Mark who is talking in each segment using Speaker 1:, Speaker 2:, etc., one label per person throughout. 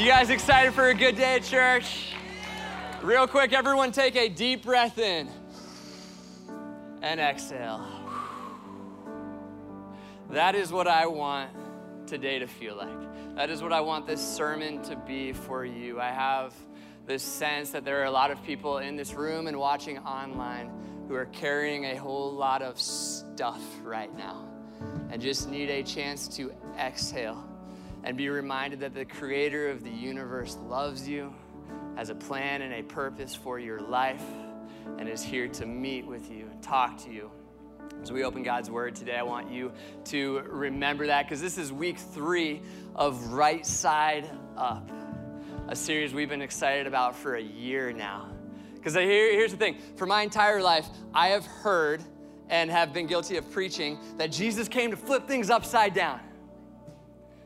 Speaker 1: You guys excited for a good day at church? Real quick, everyone take a deep breath in and exhale. That is what I want today to feel like. That is what I want this sermon to be for you. I have this sense that there are a lot of people in this room and watching online who are carrying a whole lot of stuff right now and just need a chance to exhale and be reminded that the creator of the universe loves you, has a plan and a purpose for your life, and is here to meet with you and talk to you. As we open God's word today, I want you to remember that because this is week three of Right Side Up, a series we've been excited about for a year now. Because here, here's the thing for my entire life, I have heard and have been guilty of preaching that Jesus came to flip things upside down.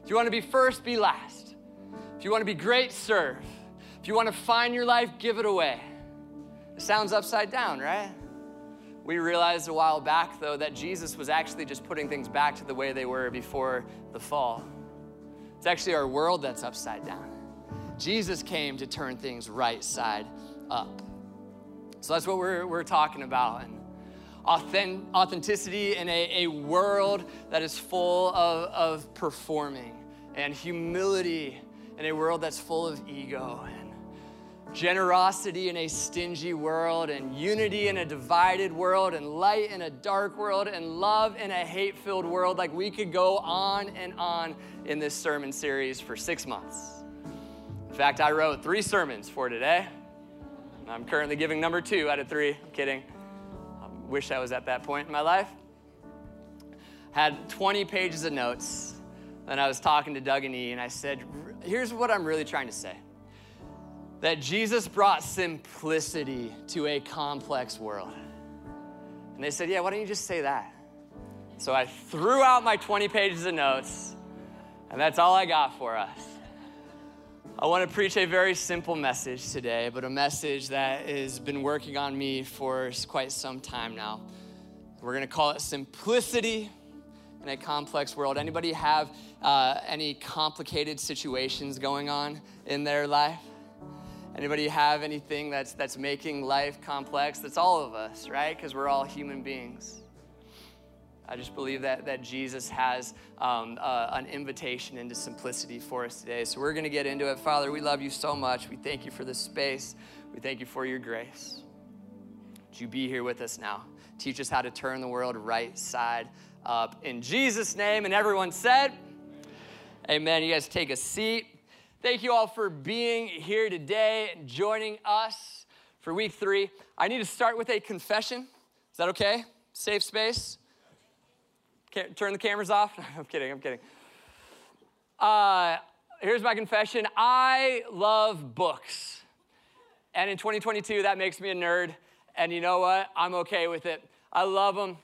Speaker 1: If you want to be first, be last. If you want to be great, serve. If you want to find your life, give it away. It sounds upside down, right? We realized a while back, though, that Jesus was actually just putting things back to the way they were before the fall. It's actually our world that's upside down. Jesus came to turn things right side up. So that's what we're, we're talking about. And authenticity in a, a world that is full of, of performing, and humility in a world that's full of ego, and generosity in a stingy world, and unity in a divided world, and light in a dark world, and love in a hate filled world. Like we could go on and on in this sermon series for six months. In fact, I wrote three sermons for today. I'm currently giving number two out of three. I'm kidding I wish I was at that point in my life. Had 20 pages of notes, and I was talking to Doug and E, and I said, Here's what I'm really trying to say that Jesus brought simplicity to a complex world. And they said, Yeah, why don't you just say that? So I threw out my 20 pages of notes, and that's all I got for us. I want to preach a very simple message today, but a message that has been working on me for quite some time now. We're going to call it simplicity in a complex world. Anybody have uh, any complicated situations going on in their life? Anybody have anything that's that's making life complex? That's all of us, right? Because we're all human beings. I just believe that, that Jesus has um, uh, an invitation into simplicity for us today. So we're going to get into it. Father, we love you so much. We thank you for this space. We thank you for your grace. Would you be here with us now? Teach us how to turn the world right side up. In Jesus' name, and everyone said, Amen. You guys take a seat. Thank you all for being here today and joining us for week three. I need to start with a confession. Is that okay? Safe space? Can't turn the cameras off? I'm kidding, I'm kidding. Uh, here's my confession I love books. And in 2022, that makes me a nerd. And you know what? I'm okay with it. I love them.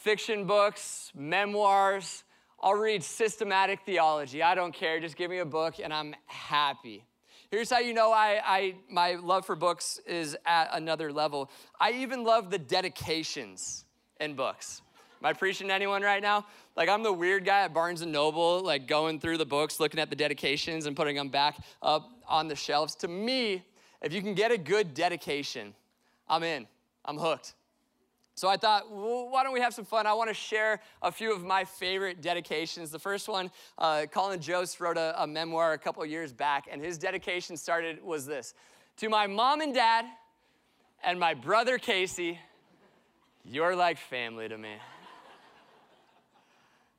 Speaker 1: Fiction books, memoirs. I'll read systematic theology. I don't care. Just give me a book and I'm happy. Here's how you know I, I, my love for books is at another level. I even love the dedications in books. Am I preaching to anyone right now? Like I'm the weird guy at Barnes and Noble, like going through the books, looking at the dedications and putting them back up on the shelves. To me, if you can get a good dedication, I'm in. I'm hooked. So I thought, well, why don't we have some fun? I want to share a few of my favorite dedications. The first one, uh, Colin Jost wrote a, a memoir a couple years back, and his dedication started was this: to my mom and dad, and my brother Casey, you're like family to me. It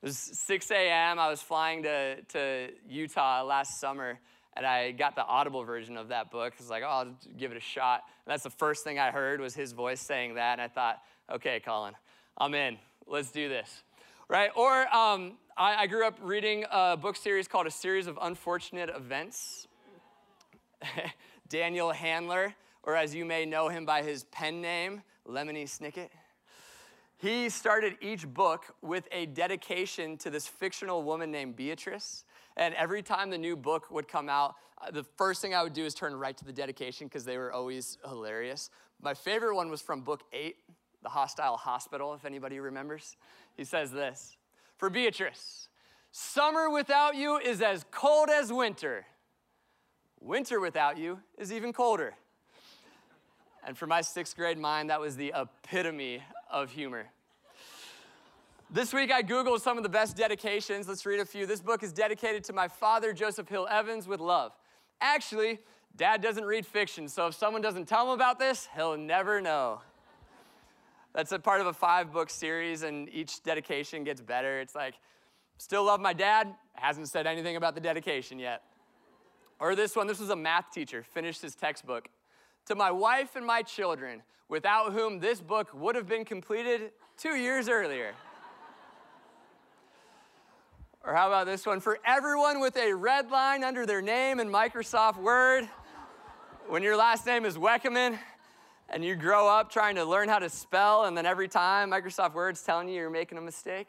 Speaker 1: was 6 a.m. I was flying to, to Utah last summer, and I got the audible version of that book. I was like, oh, I'll give it a shot. And that's the first thing I heard was his voice saying that, and I thought, okay, Colin, I'm in. Let's do this. Right? Or um, I, I grew up reading a book series called A Series of Unfortunate Events. Daniel Handler, or as you may know him by his pen name, Lemony Snicket. He started each book with a dedication to this fictional woman named Beatrice. And every time the new book would come out, uh, the first thing I would do is turn right to the dedication because they were always hilarious. My favorite one was from book eight, The Hostile Hospital, if anybody remembers. He says this For Beatrice, summer without you is as cold as winter. Winter without you is even colder. And for my sixth grade mind, that was the epitome of humor. This week I Googled some of the best dedications. Let's read a few. This book is dedicated to my father, Joseph Hill Evans, with love. Actually, dad doesn't read fiction, so if someone doesn't tell him about this, he'll never know. That's a part of a five book series, and each dedication gets better. It's like, still love my dad, hasn't said anything about the dedication yet. Or this one, this was a math teacher, finished his textbook. To my wife and my children, without whom this book would have been completed two years earlier. Or how about this one? For everyone with a red line under their name in Microsoft Word, when your last name is Weckerman and you grow up trying to learn how to spell, and then every time Microsoft Word's telling you you're making a mistake.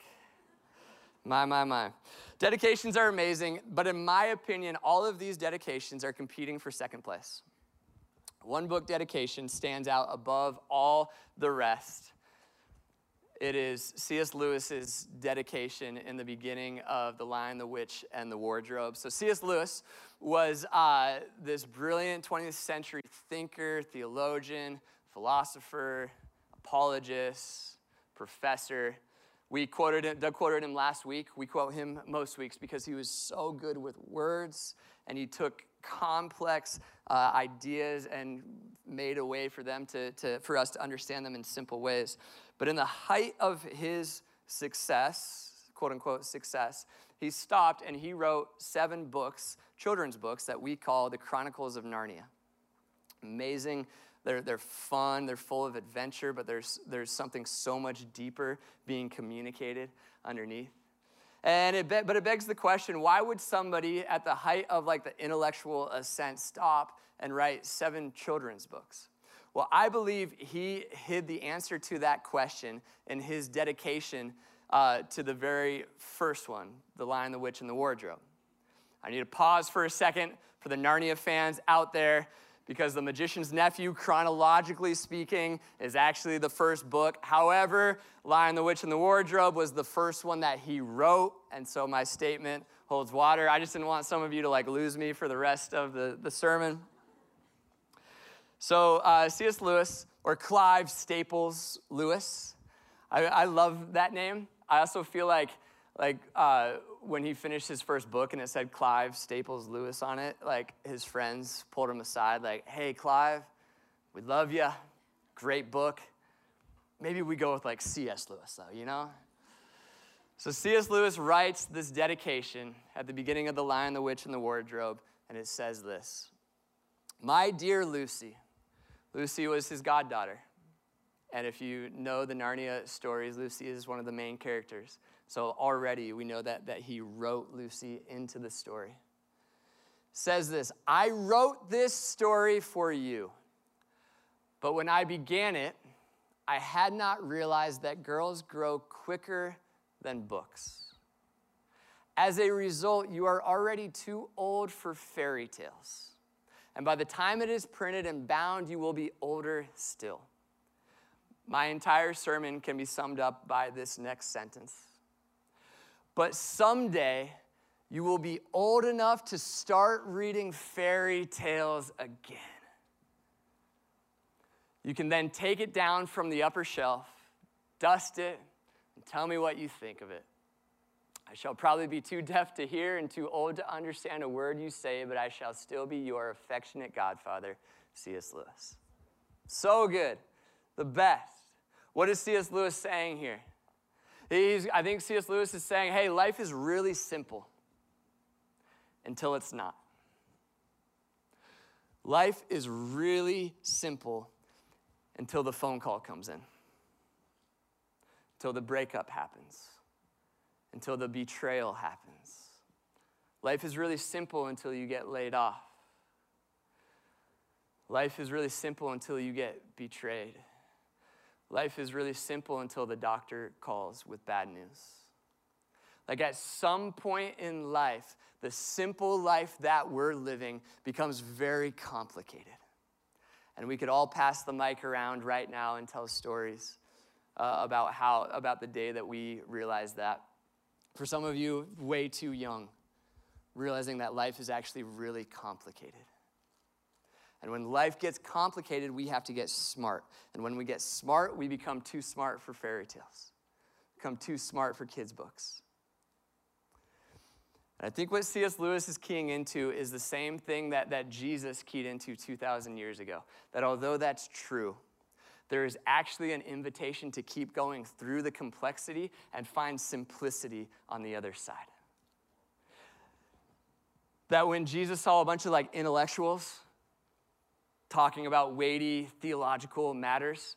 Speaker 1: My, my, my. Dedications are amazing, but in my opinion, all of these dedications are competing for second place. One book dedication stands out above all the rest it is C.S. Lewis's dedication in the beginning of The Lion, the Witch, and the Wardrobe. So, C.S. Lewis was uh, this brilliant 20th century thinker, theologian, philosopher, apologist, professor. We quoted him, Doug quoted him last week. We quote him most weeks because he was so good with words and he took complex uh, ideas and made a way for them to, to, for us to understand them in simple ways. But in the height of his success, quote unquote success, he stopped and he wrote seven books, children's books, that we call the Chronicles of Narnia. Amazing. They're, they're fun, they're full of adventure, but there's, there's something so much deeper being communicated underneath. And it be, but it begs the question why would somebody at the height of like the intellectual ascent stop and write seven children's books? Well, I believe he hid the answer to that question in his dedication uh, to the very first one The Lion, the Witch, and the Wardrobe. I need to pause for a second for the Narnia fans out there because The Magician's Nephew, chronologically speaking, is actually the first book. However, Lion, the Witch, and the Wardrobe was the first one that he wrote, and so my statement holds water. I just didn't want some of you to like lose me for the rest of the, the sermon. So, uh, C.S. Lewis, or Clive Staples Lewis, I, I, love that name. I also feel like, like uh, when he finished his first book and it said Clive Staples Lewis on it, like his friends pulled him aside, like, hey, Clive, we love you. Great book. Maybe we go with like C.S. Lewis, though, you know? So C.S. Lewis writes this dedication at the beginning of The Lion, the Witch, and the Wardrobe, and it says this My dear Lucy, Lucy was his goddaughter. And if you know the Narnia stories, Lucy is one of the main characters. So already we know that, that he wrote Lucy into the story. Says this I wrote this story for you, but when I began it, I had not realized that girls grow quicker than books. As a result, you are already too old for fairy tales. And by the time it is printed and bound, you will be older still. My entire sermon can be summed up by this next sentence. But someday, you will be old enough to start reading fairy tales again. You can then take it down from the upper shelf, dust it, and tell me what you think of it. I shall probably be too deaf to hear and too old to understand a word you say, but I shall still be your affectionate godfather, C.S. Lewis. So good. The best. What is C.S. Lewis saying here? He's, I think C.S. Lewis is saying, hey, life is really simple until it's not. Life is really simple until the phone call comes in, until the breakup happens until the betrayal happens. Life is really simple until you get laid off. Life is really simple until you get betrayed. Life is really simple until the doctor calls with bad news. Like at some point in life, the simple life that we're living becomes very complicated. And we could all pass the mic around right now and tell stories uh, about how about the day that we realized that. For some of you, way too young, realizing that life is actually really complicated. And when life gets complicated, we have to get smart. And when we get smart, we become too smart for fairy tales, become too smart for kids' books. And I think what C.S. Lewis is keying into is the same thing that, that Jesus keyed into 2,000 years ago. That although that's true, there is actually an invitation to keep going through the complexity and find simplicity on the other side. That when Jesus saw a bunch of like intellectuals talking about weighty theological matters,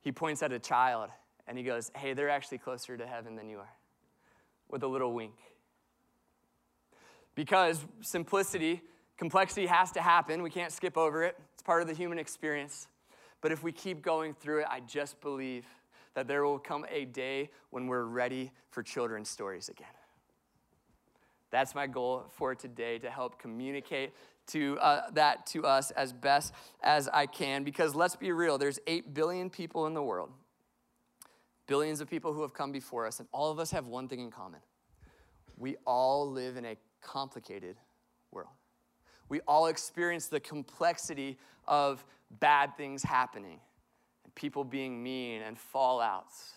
Speaker 1: he points at a child and he goes, Hey, they're actually closer to heaven than you are, with a little wink. Because simplicity, complexity has to happen. We can't skip over it, it's part of the human experience. But if we keep going through it, I just believe that there will come a day when we're ready for children's stories again. That's my goal for today to help communicate to uh, that to us as best as I can. Because let's be real, there's 8 billion people in the world, billions of people who have come before us, and all of us have one thing in common. We all live in a complicated world. We all experience the complexity of bad things happening and people being mean and fallouts.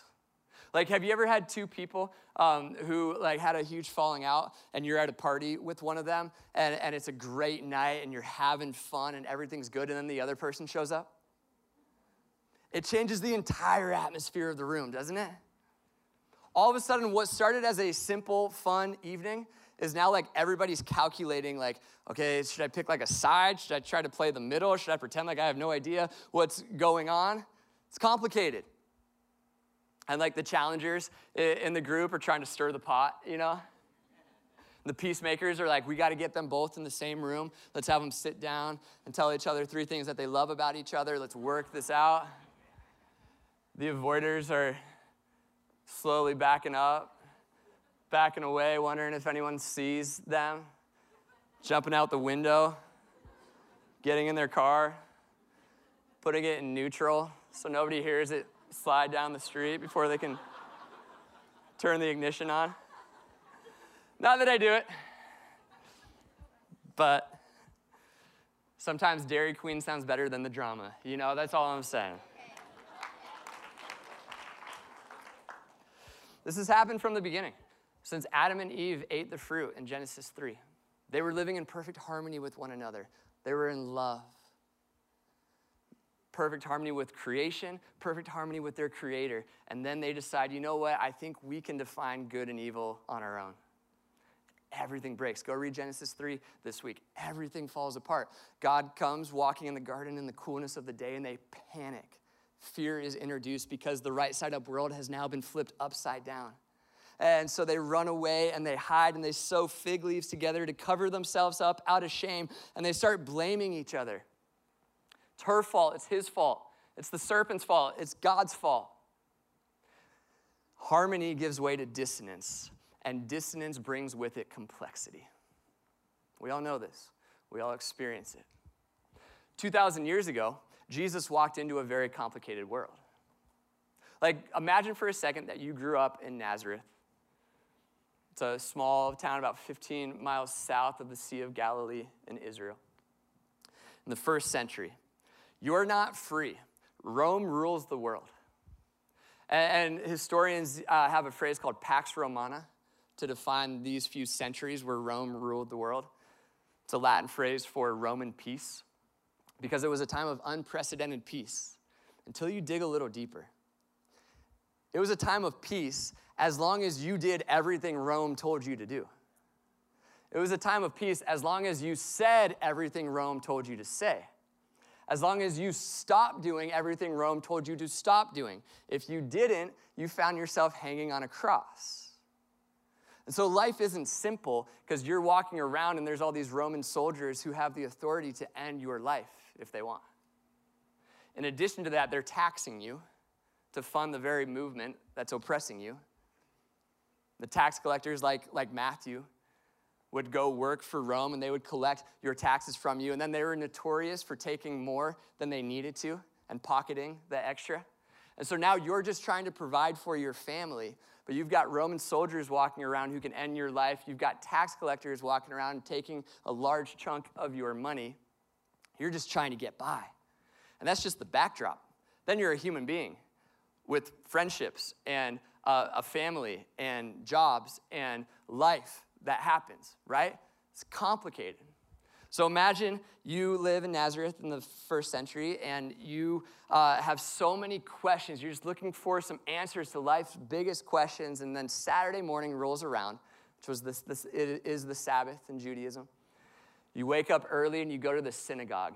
Speaker 1: Like, have you ever had two people um, who like had a huge falling out, and you're at a party with one of them, and, and it's a great night, and you're having fun, and everything's good, and then the other person shows up? It changes the entire atmosphere of the room, doesn't it? All of a sudden, what started as a simple, fun evening is now like everybody's calculating like okay should i pick like a side should i try to play the middle should i pretend like i have no idea what's going on it's complicated and like the challengers in the group are trying to stir the pot you know? The peacemakers are like we got to get them both in the same room. Let's have them sit down and tell each other three things that they love about each other. Let's work this out. The avoiders are slowly backing up backing away, wondering if anyone sees them, jumping out the window, getting in their car, putting it in neutral so nobody hears it slide down the street before they can turn the ignition on. Not that I do it, but sometimes Dairy Queen sounds better than the drama. You know, that's all I'm saying. This has happened from the beginning. Since Adam and Eve ate the fruit in Genesis 3, they were living in perfect harmony with one another. They were in love. Perfect harmony with creation, perfect harmony with their creator. And then they decide, you know what? I think we can define good and evil on our own. Everything breaks. Go read Genesis 3 this week. Everything falls apart. God comes walking in the garden in the coolness of the day and they panic. Fear is introduced because the right side up world has now been flipped upside down. And so they run away and they hide and they sew fig leaves together to cover themselves up out of shame. And they start blaming each other. It's her fault, it's his fault, it's the serpent's fault, it's God's fault. Harmony gives way to dissonance, and dissonance brings with it complexity. We all know this, we all experience it. 2,000 years ago, Jesus walked into a very complicated world. Like, imagine for a second that you grew up in Nazareth it's a small town about 15 miles south of the Sea of Galilee in Israel. In the first century, you're not free. Rome rules the world. And, historians uh, have a phrase called Pax Romana to define these few centuries where Rome ruled the world. It's a Latin phrase for Roman peace because it was a time of unprecedented peace until you dig a little deeper. It was a time of peace as long as you did everything Rome told you to do. It was a time of peace as long as you said everything Rome told you to say. As long as you stop doing everything Rome told you to stop doing. If you didn't, you found yourself hanging on a cross. And so life isn't simple because you're walking around and there's all these Roman soldiers who have the authority to end your life if they want. In addition to that, they're taxing you to fund the very movement that's oppressing you. The tax collectors, like, like Matthew, would go work for Rome and they would collect your taxes from you. And then they were notorious for taking more than they needed to and pocketing the extra. And so now you're just trying to provide for your family, but you've got Roman soldiers walking around who can end your life. You've got tax collectors walking around taking a large chunk of your money. You're just trying to get by. And that's just the backdrop. Then you're a human being with friendships and uh, a family and jobs and life that happens, right? It's complicated. So imagine you live in Nazareth in the first century and you uh, have so many questions. You're just looking for some answers to life's biggest questions. And then Saturday morning rolls around, which was this, this it is the Sabbath in Judaism. You wake up early and you go to the synagogue.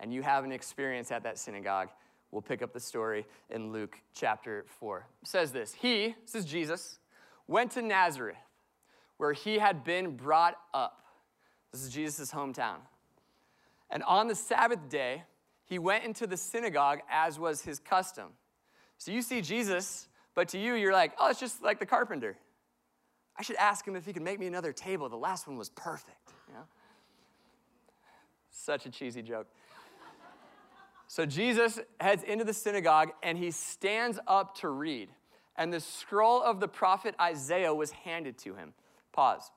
Speaker 1: And you have an experience at that synagogue. We'll pick up the story in Luke chapter 4. It says this He, this is Jesus, went to Nazareth, where he had been brought up. This is Jesus' hometown. And on the Sabbath day, he went into the synagogue as was his custom. So you see Jesus, but to you, you're like, oh, it's just like the carpenter. I should ask him if he could make me another table. The last one was perfect. Know? Such a cheesy joke. So Jesus heads into the synagogue and he stands up to read. And the scroll of the prophet Isaiah was handed to him. Pause.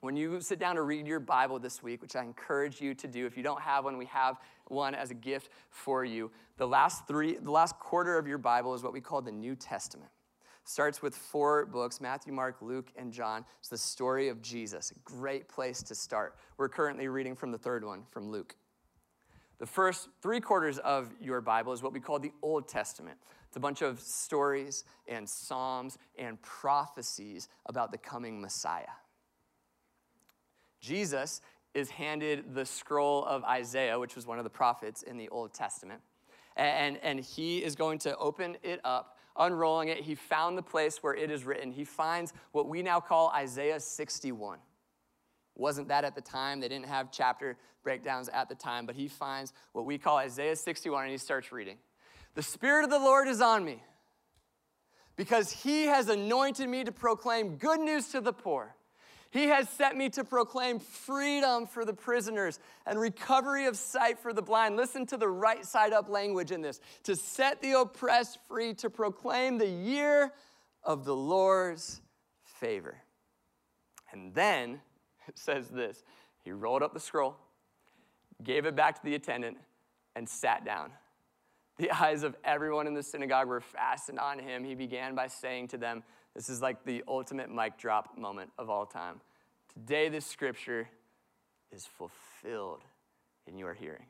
Speaker 1: When you sit down to read your Bible this week, which I encourage you to do, if you don't have one, we have one as a gift for you. The last three, the last quarter of your Bible is what we call the New Testament. Starts with four books Matthew, Mark, Luke, and John. It's the story of Jesus. A great place to start. We're currently reading from the third one, from Luke. The first three quarters of your Bible is what we call the Old Testament. It's a bunch of stories and psalms and prophecies about the coming Messiah. Jesus is handed the scroll of Isaiah, which was one of the prophets in the Old Testament. And, and he is going to open it up, unrolling it. He found the place where it is written. He finds what we now call Isaiah 61. Wasn't that at the time? They didn't have chapter breakdowns at the time, but he finds what we call Isaiah 61 and he starts reading. The Spirit of the Lord is on me because he has anointed me to proclaim good news to the poor. He has set me to proclaim freedom for the prisoners and recovery of sight for the blind. Listen to the right side up language in this to set the oppressed free, to proclaim the year of the Lord's favor. And then it says this He rolled up the scroll, gave it back to the attendant, and sat down. The eyes of everyone in the synagogue were fastened on him. He began by saying to them, This is like the ultimate mic drop moment of all time. Today, this scripture is fulfilled in your hearing.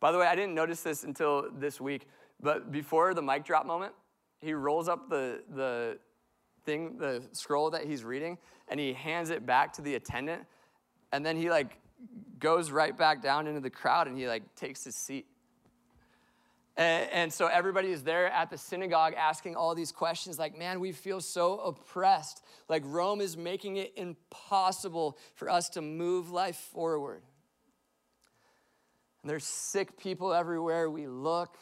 Speaker 1: By the way, I didn't notice this until this week, but before the mic drop moment, he rolls up the, the thing, the scroll that he's reading, and he hands it back to the attendant, and then he like goes right back down into the crowd and he like takes his seat. And, and, so everybody is there at the synagogue asking all these questions like, man, we feel so oppressed. Like Rome is making it impossible for us to move life forward. And there's sick people everywhere we look.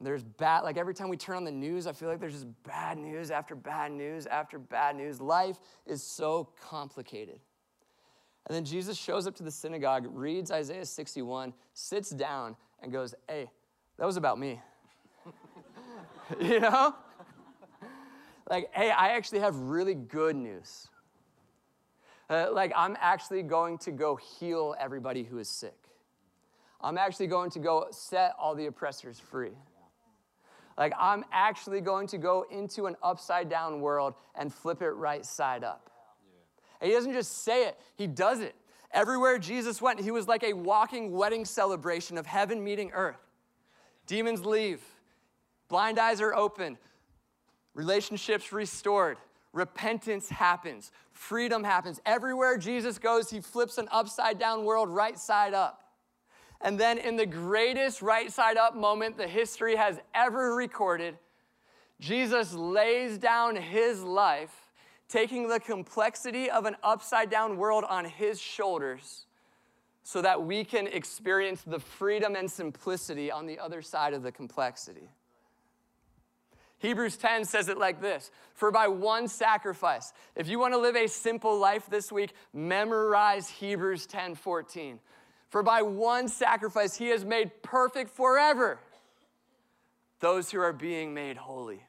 Speaker 1: There's bad, like every time we turn on the news, I feel like there's just bad news after bad news after bad news. Life is so complicated. And then Jesus shows up to the synagogue, reads Isaiah 61, sits down, and goes, Hey, that was about me. you know? Like, hey, I actually have really good news. Uh, like, I'm actually going to go heal everybody who is sick. I'm actually going to go set all the oppressors free. Like, I'm actually going to go into an upside down world and flip it right side up. And he doesn't just say it, he does it. Everywhere Jesus went, he was like a walking wedding celebration of heaven meeting earth. Demons leave, blind eyes are open, relationships restored, repentance happens, freedom happens. Everywhere Jesus goes, he flips an upside down world right side up. And then, in the greatest right side up moment the history has ever recorded, Jesus lays down his life, taking the complexity of an upside down world on his shoulders so that we can experience the freedom and simplicity on the other side of the complexity. Hebrews 10 says it like this For by one sacrifice, if you want to live a simple life this week, memorize Hebrews 10 14. For by one sacrifice he has made perfect forever those who are being made holy.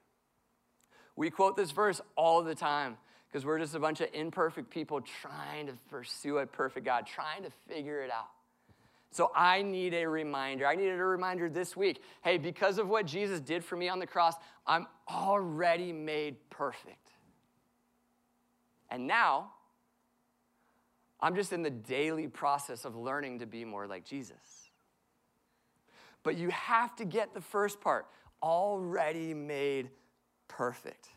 Speaker 1: We quote this verse all the time because we're just a bunch of imperfect people trying to pursue a perfect God, trying to figure it out. So I need a reminder. I needed a reminder this week. Hey, because of what Jesus did for me on the cross, I'm already made perfect. And now, I'm just in the daily process of learning to be more like Jesus. But you have to get the first part already made perfect.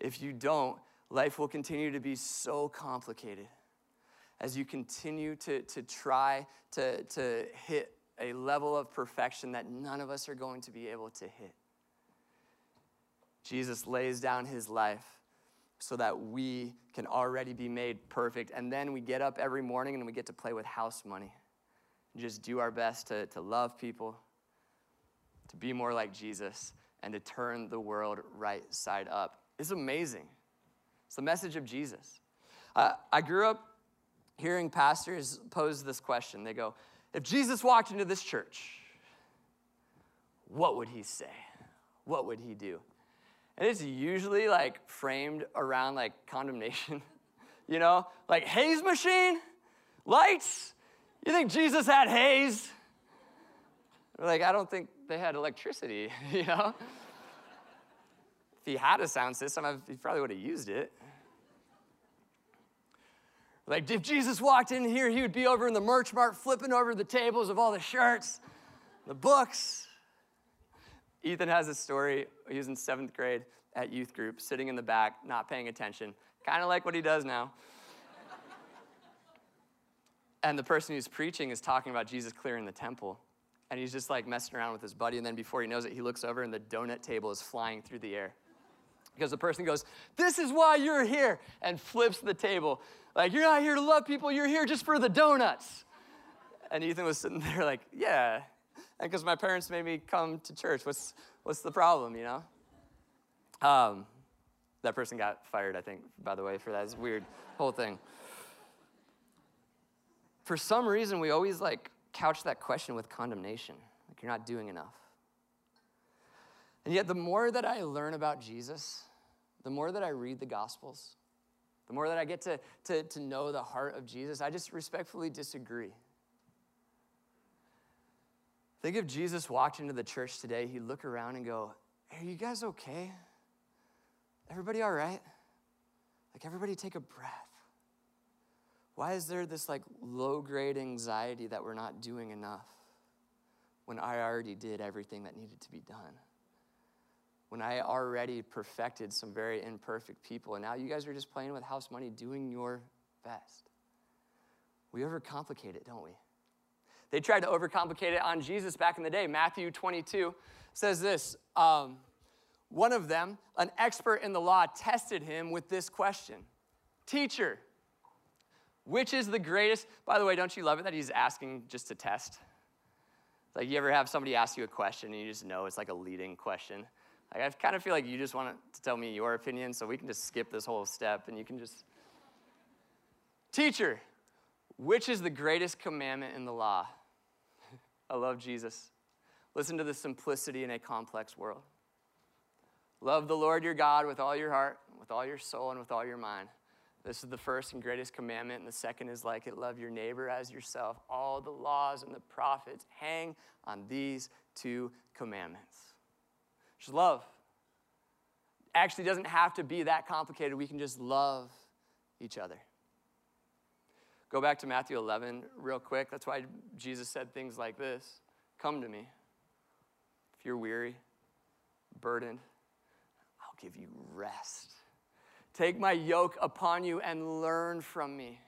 Speaker 1: If you don't, life will continue to be so complicated as you continue to, to try to, to hit a level of perfection that none of us are going to be able to hit. Jesus lays down his life so that we can already be made perfect. And then we get up every morning and we get to play with house money. Just do our best to, to love people, to be more like Jesus, and to turn the world right side up. It's amazing. It's the message of Jesus. Uh, I grew up hearing pastors pose this question. They go, If Jesus walked into this church, what would he say? What would he do? And it's usually like framed around like condemnation, you know, like haze machine, lights. You think Jesus had haze? Like, I don't think they had electricity, you know? If he had a sound system, he probably would have used it. Like, if Jesus walked in here, he would be over in the merch mart flipping over the tables of all the shirts, the books. Ethan has a story. He was in seventh grade at youth group, sitting in the back, not paying attention, kind of like what he does now. and the person who's preaching is talking about Jesus clearing the temple. And he's just like messing around with his buddy. And then before he knows it, he looks over and the donut table is flying through the air. Because the person goes, This is why you're here, and flips the table. Like, you're not here to love people, you're here just for the donuts. And Ethan was sitting there like, Yeah. And because my parents made me come to church, what's, what's the problem, you know? Um, that person got fired, I think, by the way, for that weird whole thing. For some reason, we always like couch that question with condemnation, like you're not doing enough. And yet, the more that I learn about Jesus, the more that I read the Gospels, the more that I get to, to, to know the heart of Jesus, I just respectfully disagree. Think if Jesus walked into the church today, he'd look around and go, Are you guys okay? Everybody all right? Like, everybody take a breath. Why is there this like low grade anxiety that we're not doing enough when I already did everything that needed to be done? When I already perfected some very imperfect people, and now you guys are just playing with house money, doing your best. We overcomplicate it, don't we? They tried to overcomplicate it on Jesus back in the day. Matthew 22 says this. Um, one of them, an expert in the law, tested him with this question Teacher, which is the greatest? By the way, don't you love it that he's asking just to test? Like, you ever have somebody ask you a question and you just know it's like a leading question? Like, I kind of feel like you just want to tell me your opinion, so we can just skip this whole step and you can just. Teacher, which is the greatest commandment in the law? I love Jesus. Listen to the simplicity in a complex world. Love the Lord your God with all your heart, with all your soul, and with all your mind. This is the first and greatest commandment, and the second is like it love your neighbor as yourself. All the laws and the prophets hang on these two commandments. Love. Actually, doesn't have to be that complicated. We can just love each other. Go back to Matthew 11 real quick. That's why Jesus said things like this Come to me. If you're weary, burdened, I'll give you rest. Take my yoke upon you and learn from me.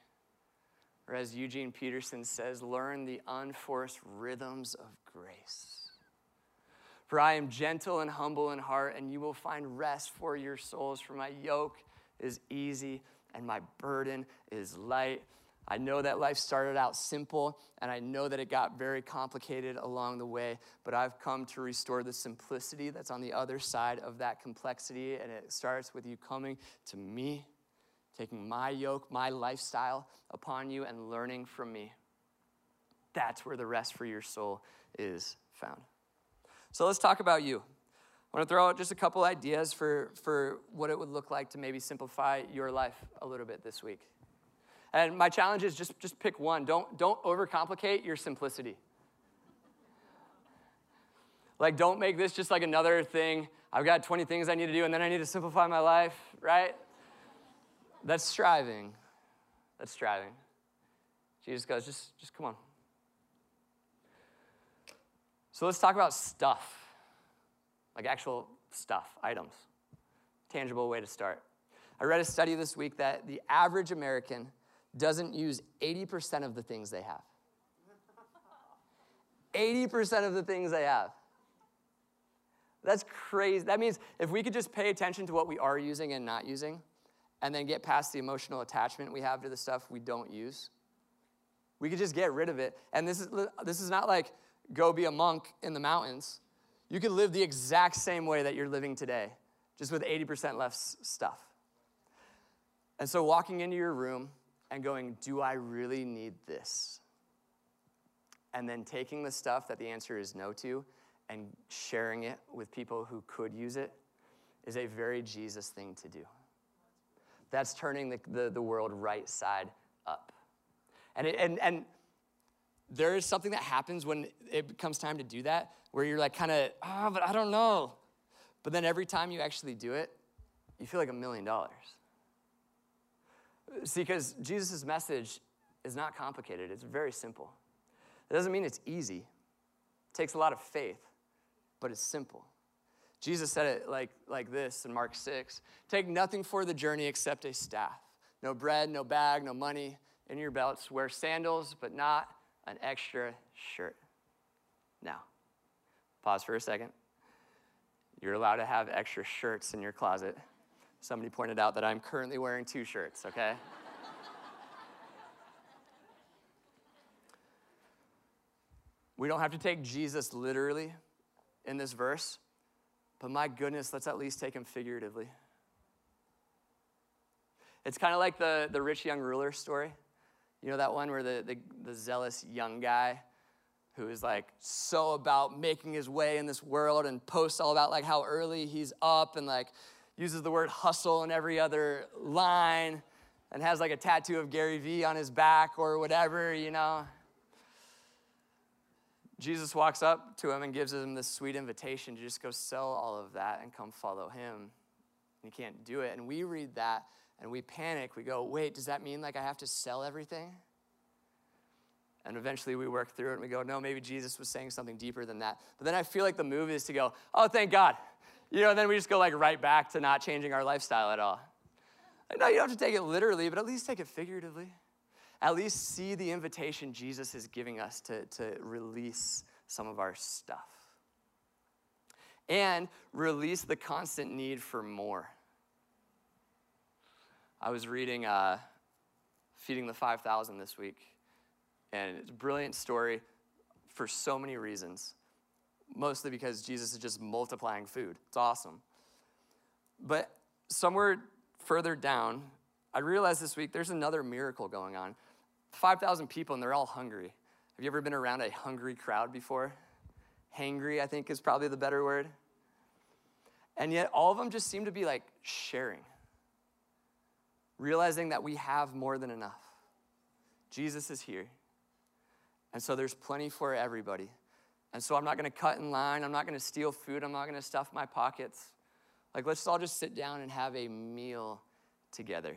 Speaker 1: Or as Eugene Peterson says, learn the unforced rhythms of grace. For I am gentle and humble in heart, and you will find rest for your souls. For my yoke is easy and my burden is light. I know that life started out simple, and I know that it got very complicated along the way, but I've come to restore the simplicity that's on the other side of that complexity, and it starts with you coming to me, taking my yoke, my lifestyle upon you, and learning from me. That's where the rest for your soul is found. So let's talk about you. I want to throw out just a couple ideas for, for what it would look like to maybe simplify your life a little bit this week. And my challenge is just, just pick one. Don't, don't overcomplicate your simplicity. Like, don't make this just like another thing. I've got 20 things I need to do, and then I need to simplify my life, right? That's striving. That's striving. Jesus goes, just, just come on. So let's talk about stuff, like actual stuff, items. Tangible way to start. I read a study this week that the average American doesn't use 80% of the things they have. 80% of the things they have. That's crazy. That means if we could just pay attention to what we are using and not using, and then get past the emotional attachment we have to the stuff we don't use, we could just get rid of it. And this is, this is not like go be a monk in the mountains. You could live the exact same way that you're living today, just with 80% less stuff. And so walking into your room and going, Do I really need this? And then taking the stuff that the answer is no to and sharing it with people who could use it is a very Jesus thing to do. That's turning the, the, the world right side up. And, it, and, and there is something that happens when it comes time to do that where you're like, kind of, ah, oh, but I don't know. But then every time you actually do it, you feel like a million dollars. See, because Jesus' message is not complicated, it's very simple. It doesn't mean it's easy, it takes a lot of faith but it's simple. Jesus said it like, like this in Mark 6 Take nothing for the journey except a staff. No bread, no bag, no money in your belts. Wear sandals, but not an extra shirt. Now, pause for a second. You're allowed to have extra shirts in your closet. Somebody pointed out that I'm currently wearing two shirts, okay? we don't have to take Jesus literally in this verse, but my goodness, let's at least take him figuratively. It's kind of like the, the rich young ruler story. You know that one where the, the, the zealous young guy who is like so about making his way in this world and posts all about like how early he's up and like uses the word hustle in every other line and has like a tattoo of Gary Vee on his back or whatever, you know. Jesus walks up to him and gives him this sweet invitation to just go sell all of that and come follow him. And he can't do it. And we read that and we panic. We go, wait, does that mean like I have to sell everything? And eventually we work through it and we go, no, maybe Jesus was saying something deeper than that. But then I feel like the move is to go, oh, thank God. You know, and then we just go like right back to not changing our lifestyle at all. Like, no, you don't have to take it literally, but at least take it figuratively at least see the invitation Jesus is giving us to, to release some of our stuff. And release the constant need for more. I was reading uh, Feeding the 5,000 this week, and it's a brilliant story for so many reasons. Mostly because Jesus is just multiplying food. It's awesome. But somewhere further down, I realized this week there's another miracle going on. 5,000 people and they're all hungry. Have you ever been around a hungry crowd before? Hangry, I think, is probably the better word. And yet, all of them just seem to be like sharing, realizing that we have more than enough. Jesus is here. And so there's plenty for everybody. And so I'm not going to cut in line. I'm not going to steal food. I'm not going to stuff my pockets. Like, let's all just sit down and have a meal together.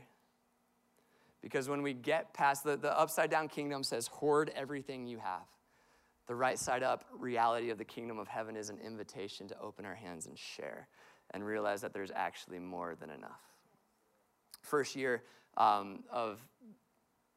Speaker 1: Because when we get past the, the upside down kingdom says, hoard everything you have. The right side up reality of the kingdom of heaven is an invitation to open our hands and share and realize that there's actually more than enough. First year um, of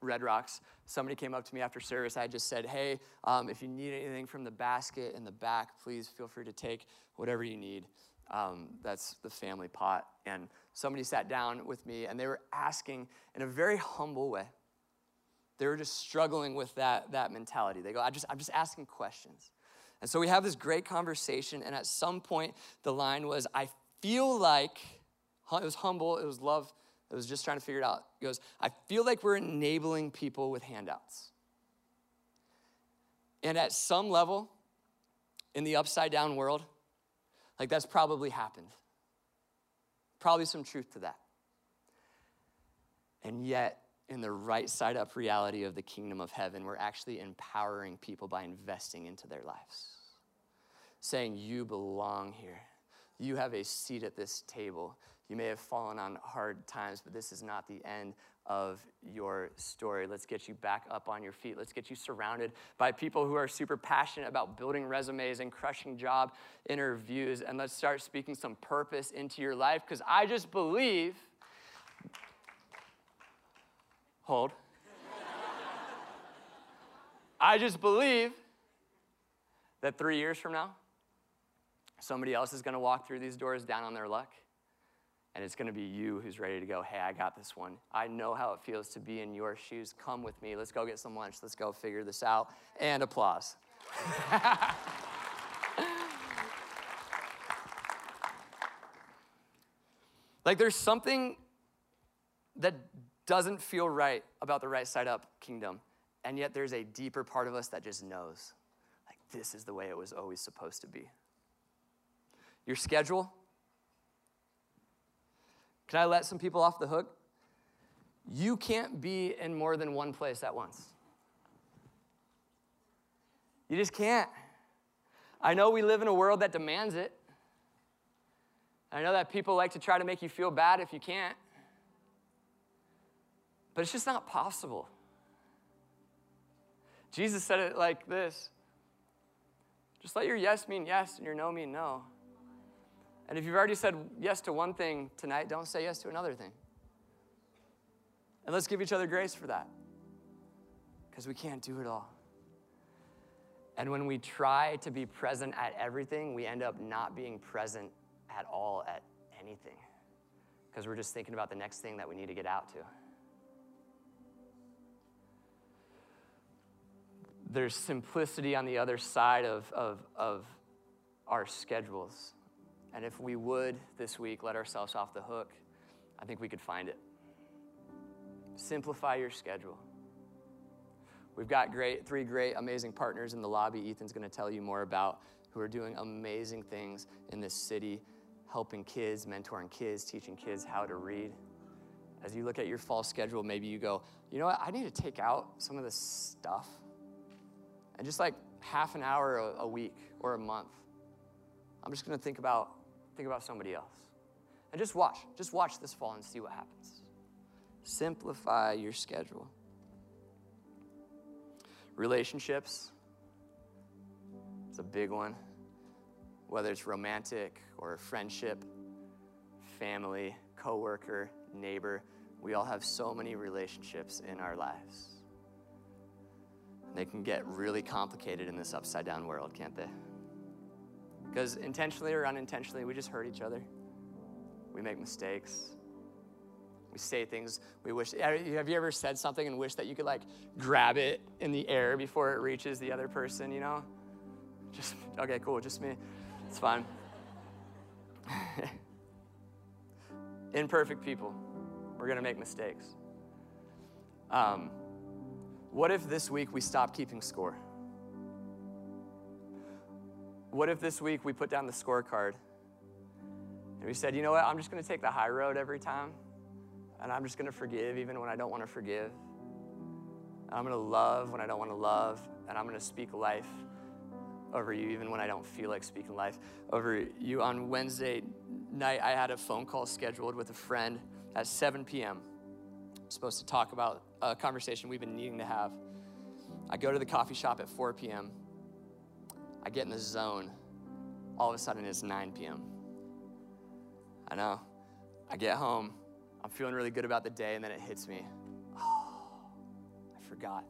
Speaker 1: Red Rocks, somebody came up to me after service. I just said, Hey, um, if you need anything from the basket in the back, please feel free to take whatever you need. Um, that's the family pot. And somebody sat down with me and they were asking in a very humble way. They were just struggling with that, that mentality. They go, I just, I'm just asking questions. And so we have this great conversation, and at some point, the line was, I feel like, it was humble, it was love, it was just trying to figure it out. He goes, I feel like we're enabling people with handouts. And at some level, in the upside down world, Like, that's probably happened. Probably some truth to that. And yet, in the right side up reality of the kingdom of heaven, we're actually empowering people by investing into their lives, saying, You belong here. You have a seat at this table. You may have fallen on hard times, but this is not the end of your story. Let's get you back up on your feet. Let's get you surrounded by people who are super passionate about building resumes and crushing job interviews. And let's start speaking some purpose into your life because I just believe. Hold. I just believe that three years from now, somebody else is going to walk through these doors down on their luck and it's going to be you who's ready to go, hey, I got this one. I know how it feels to be in your shoes. Come with me. Let's go get some lunch. Let's go figure this out. And applause. like there's something that doesn't feel right about the right side up kingdom. And yet there's a deeper part of us that just knows like this is the way it was always supposed to be. Your schedule, can I let some people off the hook? You can't be in more than one place at once. You just can't. I know we live in a world that demands it. I know that people like to try to make you feel bad if you can't. But it's just not possible. Jesus said it like this just let your yes mean yes and your no mean no. And if you've already said yes to one thing tonight, don't say yes to another thing. And let's give each other grace for that because we can't do it all. And when we try to be present at everything, we end up not being present at all at anything because we're just thinking about the next thing that we need to get out to. There's simplicity on the other side of, of, of our schedules. And if we would this week let ourselves off the hook, I think we could find it. Simplify your schedule. We've got great, three great, amazing partners in the lobby. Ethan's going to tell you more about who are doing amazing things in this city, helping kids, mentoring kids, teaching kids how to read. As you look at your fall schedule, maybe you go, you know what, I need to take out some of this stuff and just like half an hour a, a week or a month. I'm just going to think about think about somebody else. And just watch. Just watch this fall and see what happens. Simplify your schedule. Relationships is a big one. Whether it's romantic or friendship, family, coworker, neighbor, we all have so many relationships in our lives. And they can get really complicated in this upside down world, can't they? Because intentionally or unintentionally, we just hurt each other. We make mistakes. We say things we wish. Have you ever said something and wish that you could like grab it in the air before it reaches the other person, you know? Just, okay, cool, just me. It's fine. Imperfect people. We're to make mistakes. Um, what if this week we stop keeping score? What if this week we put down the scorecard and we said, you know what, I'm just going to take the high road every time, and I'm just going to forgive even when I don't want to forgive. And I'm going to love when I don't want to love, and I'm going to speak life over you even when I don't feel like speaking life over you. On Wednesday night, I had a phone call scheduled with a friend at 7 p.m. I'm supposed to talk about a conversation we've been needing to have. I go to the coffee shop at 4 p.m. I get in the zone. All of a sudden, it's 9 p.m. I know. I get home. I'm feeling really good about the day, and then it hits me. Oh, I forgot.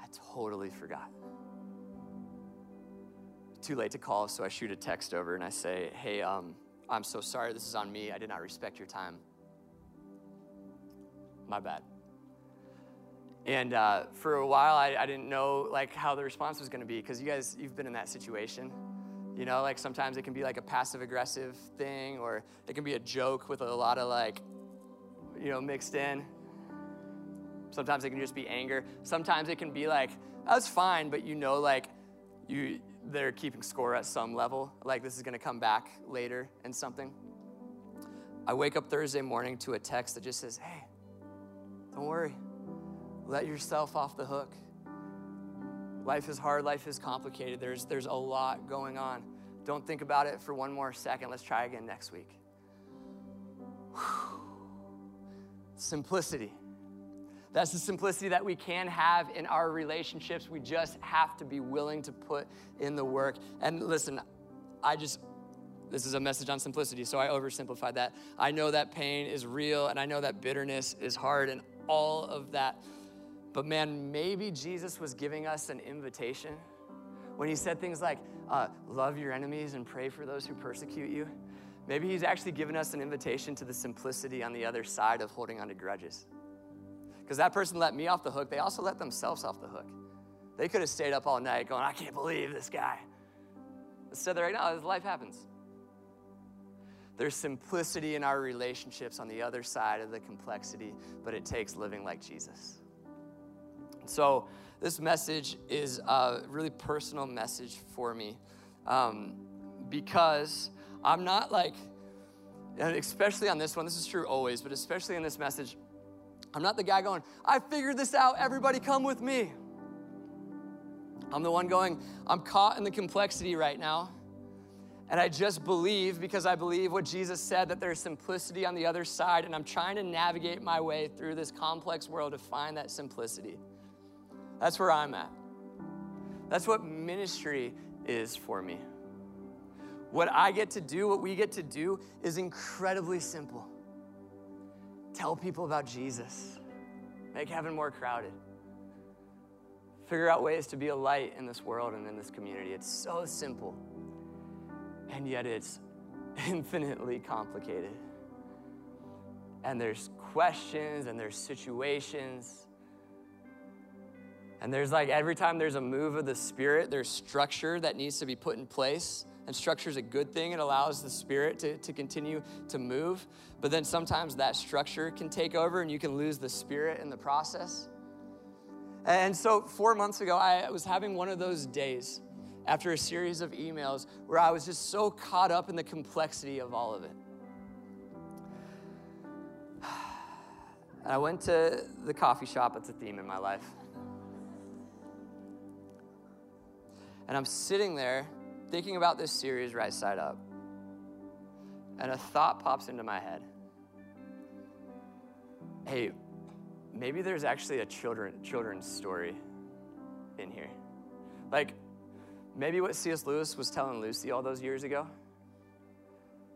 Speaker 1: I totally forgot. Too late to call, so I shoot a text over and I say, Hey, um, I'm so sorry. This is on me. I did not respect your time. My bad. And uh, for a while, I, I, didn't know like how the response was going to be because you guys, you've been in that situation. You know, like sometimes it can be like a passive aggressive thing, or it can be a joke with a lot of like, you know, mixed in. Sometimes it can just be anger. Sometimes it can be like, that's fine, but you know, like, you they're keeping score at some level, like this is gonna come back later and something. I wake up Thursday morning to a text that just says, hey, don't worry, let yourself off the hook. Life is hard, life is complicated. There's, there's a lot going on. Don't think about it for one more second. Let's try again next week. Whew. Simplicity. That's the simplicity that we can have in our relationships. We just have to be willing to put in the work. And listen, I just, this is a message on simplicity, so I oversimplified that. I know that pain is real, and I know that bitterness is hard, and all of that. But man, maybe Jesus was giving us an invitation when he said things like, uh, love your enemies and pray for those who persecute you. Maybe he's actually given us an invitation to the simplicity on the other side of holding on to grudges. Because that person let me off the hook, they also let themselves off the hook. They could have stayed up all night going, I can't believe this guy. Instead, they're like, no, life happens. There's simplicity in our relationships on the other side of the complexity, but it takes living like Jesus. So, this message is a really personal message for me um, because I'm not like, and especially on this one, this is true always, but especially in this message, I'm not the guy going, I figured this out, everybody come with me. I'm the one going, I'm caught in the complexity right now. And I just believe because I believe what Jesus said that there's simplicity on the other side, and I'm trying to navigate my way through this complex world to find that simplicity. That's where I'm at. That's what ministry is for me. What I get to do, what we get to do, is incredibly simple. Tell people about Jesus. Make heaven more crowded. Figure out ways to be a light in this world and in this community. It's so simple, and yet it's infinitely complicated. And there's questions and there's situations. And there's like every time there's a move of the Spirit, there's structure that needs to be put in place and structure is a good thing. It allows the spirit to, to continue to move. But then sometimes that structure can take over and you can lose the spirit in the process. And so, four months ago, I was having one of those days after a series of emails where I was just so caught up in the complexity of all of it. And I went to the coffee shop, it's a theme in my life. And I'm sitting there thinking about this series right side up, and a thought pops into my head. Hey, maybe there's actually a children children's story in here. Like maybe what C.S. Lewis was telling Lucy all those years ago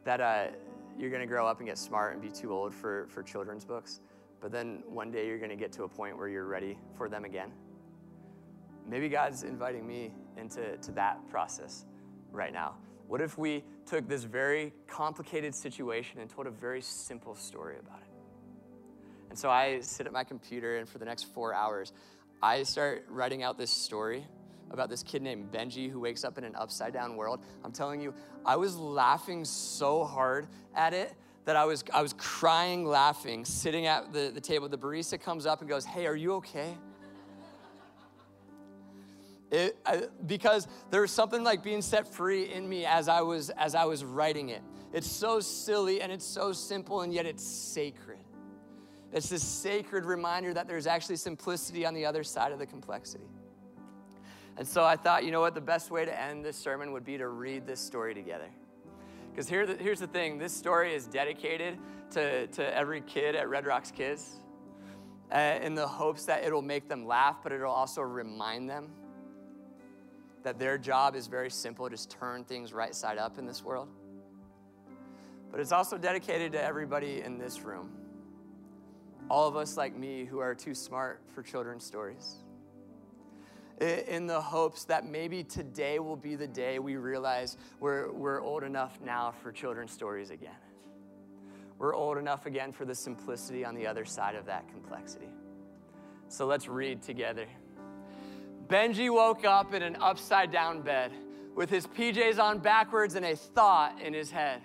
Speaker 1: that uh, you're going to grow up and get smart and be too old for, for children's books, but then one day you're going to get to a point where you're ready for them again. Maybe God's inviting me into to that process right now? What if we took this very complicated situation and told a very simple story about it? And so I sit at my computer, and for the next four hours, I start writing out this story about this kid named Benji who wakes up in an upside down world. I'm telling you, I was laughing so hard at it that I was, I was crying laughing, sitting at the, the table. The barista comes up and goes, Hey, are you okay? It, I, because there was something like being set free in me as I was as I was writing it. It's so silly and it's so simple and yet it's sacred. It's this sacred reminder that there's actually simplicity on the other side of the complexity. And so I thought, you know what, the best way to end this sermon would be to read this story together. Because here, here's the thing this story is dedicated to, to every kid at Red Rocks Kids uh, in the hopes that it'll make them laugh, but it'll also remind them that their job is very simple just turn things right side up in this world. But it's also dedicated to everybody in this room. All of us, like me, who are too smart for children's stories. In the hopes that maybe today will be the day we realize we're, we're old enough now for children's stories again. We're old enough again for the simplicity on the other side of that complexity. So let's read together. Benji woke up in an upside down bed with his PJs on backwards and a thought in his head.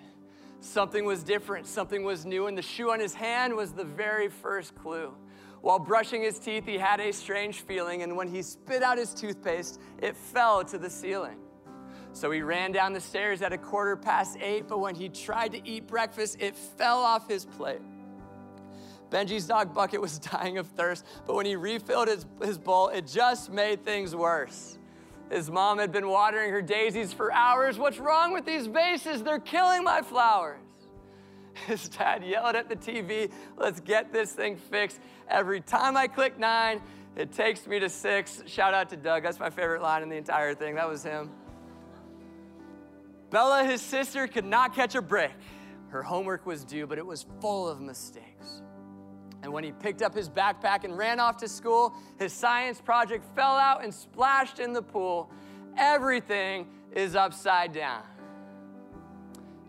Speaker 1: Something was different, something was new, and the shoe on his hand was the very first clue. While brushing his teeth, he had a strange feeling, and when he spit out his toothpaste, it fell to the ceiling. So he ran down the stairs at a quarter past eight, but when he tried to eat breakfast, it fell off his plate. Benji's dog Bucket was dying of thirst, but when he refilled his, his bowl, it just made things worse. His mom had been watering her daisies for hours. What's wrong with these vases? They're killing my flowers. His dad yelled at the TV, let's get this thing fixed. Every time I click nine, it takes me to six. Shout out to Doug. That's my favorite line in the entire thing. That was him. Bella, his sister, could not catch a break. Her homework was due, but it was full of mistakes. And when he picked up his backpack and ran off to school, his science project fell out and splashed in the pool. Everything is upside down.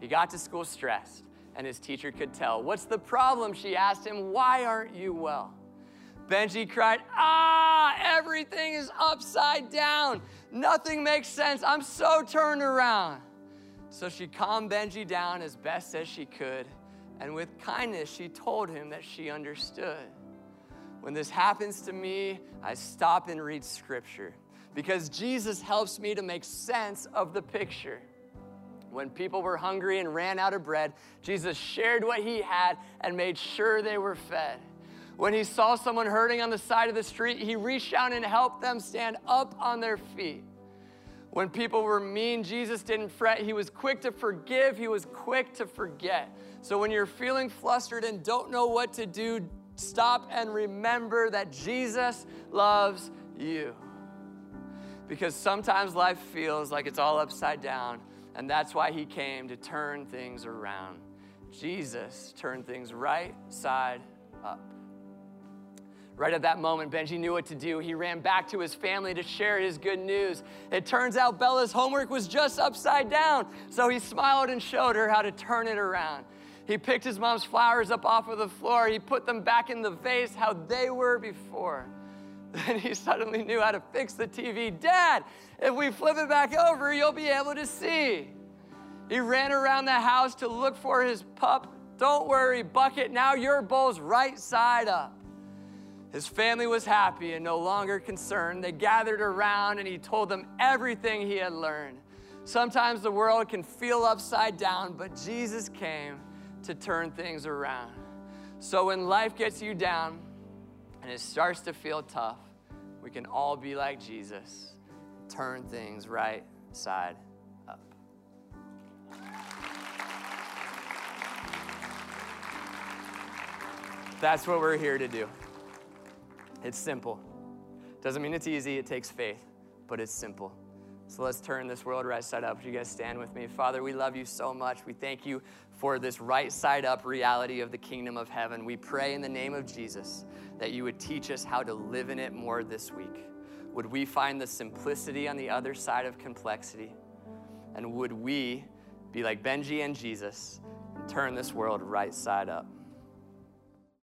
Speaker 1: He got to school stressed, and his teacher could tell. What's the problem? She asked him. Why aren't you well? Benji cried, Ah, everything is upside down. Nothing makes sense. I'm so turned around. So she calmed Benji down as best as she could, and with kindness, she told him that she understood. When this happens to me, I stop and read scripture because Jesus helps me to make sense of the picture. When people were hungry and ran out of bread, Jesus shared what he had and made sure they were fed. When he saw someone hurting on the side of the street, he reached out and helped them stand up on their feet. When people were mean, Jesus didn't fret. He was quick to forgive, he was quick to forget. So when you're feeling flustered and don't know what to do, stop and remember that Jesus loves you. Because sometimes life feels like it's all upside down, and that's why he came to turn things around. Jesus turned things right side up. Right at that moment, Benji knew what to do. He ran back to his family to share his good news. It turns out Bella's homework was just upside down, so he smiled and showed her how to turn it around. He picked his mom's flowers up off of the floor. He put them back in the vase how they were before. Then he suddenly knew how to fix the TV. Dad, if we flip it back over, you'll be able to see. He ran around the house to look for his pup. Don't worry, Bucket, now your bowl's right side up. His family was happy and no longer concerned. They gathered around and he told them everything he had learned. Sometimes the world can feel upside down, but Jesus came to turn things around. So when life gets you down and it starts to feel tough, we can all be like Jesus, turn things right side up. That's what we're here to do. It's simple. Doesn't mean it's easy, it takes faith, but it's simple. So let's turn this world right side up. Would you guys stand with me? Father, we love you so much. We thank you for this right side up reality of the kingdom of heaven. We pray in the name of Jesus that you would teach us how to live in it more this week. Would we find the simplicity on the other side of complexity? And would we be like Benji and Jesus and turn this world right side up?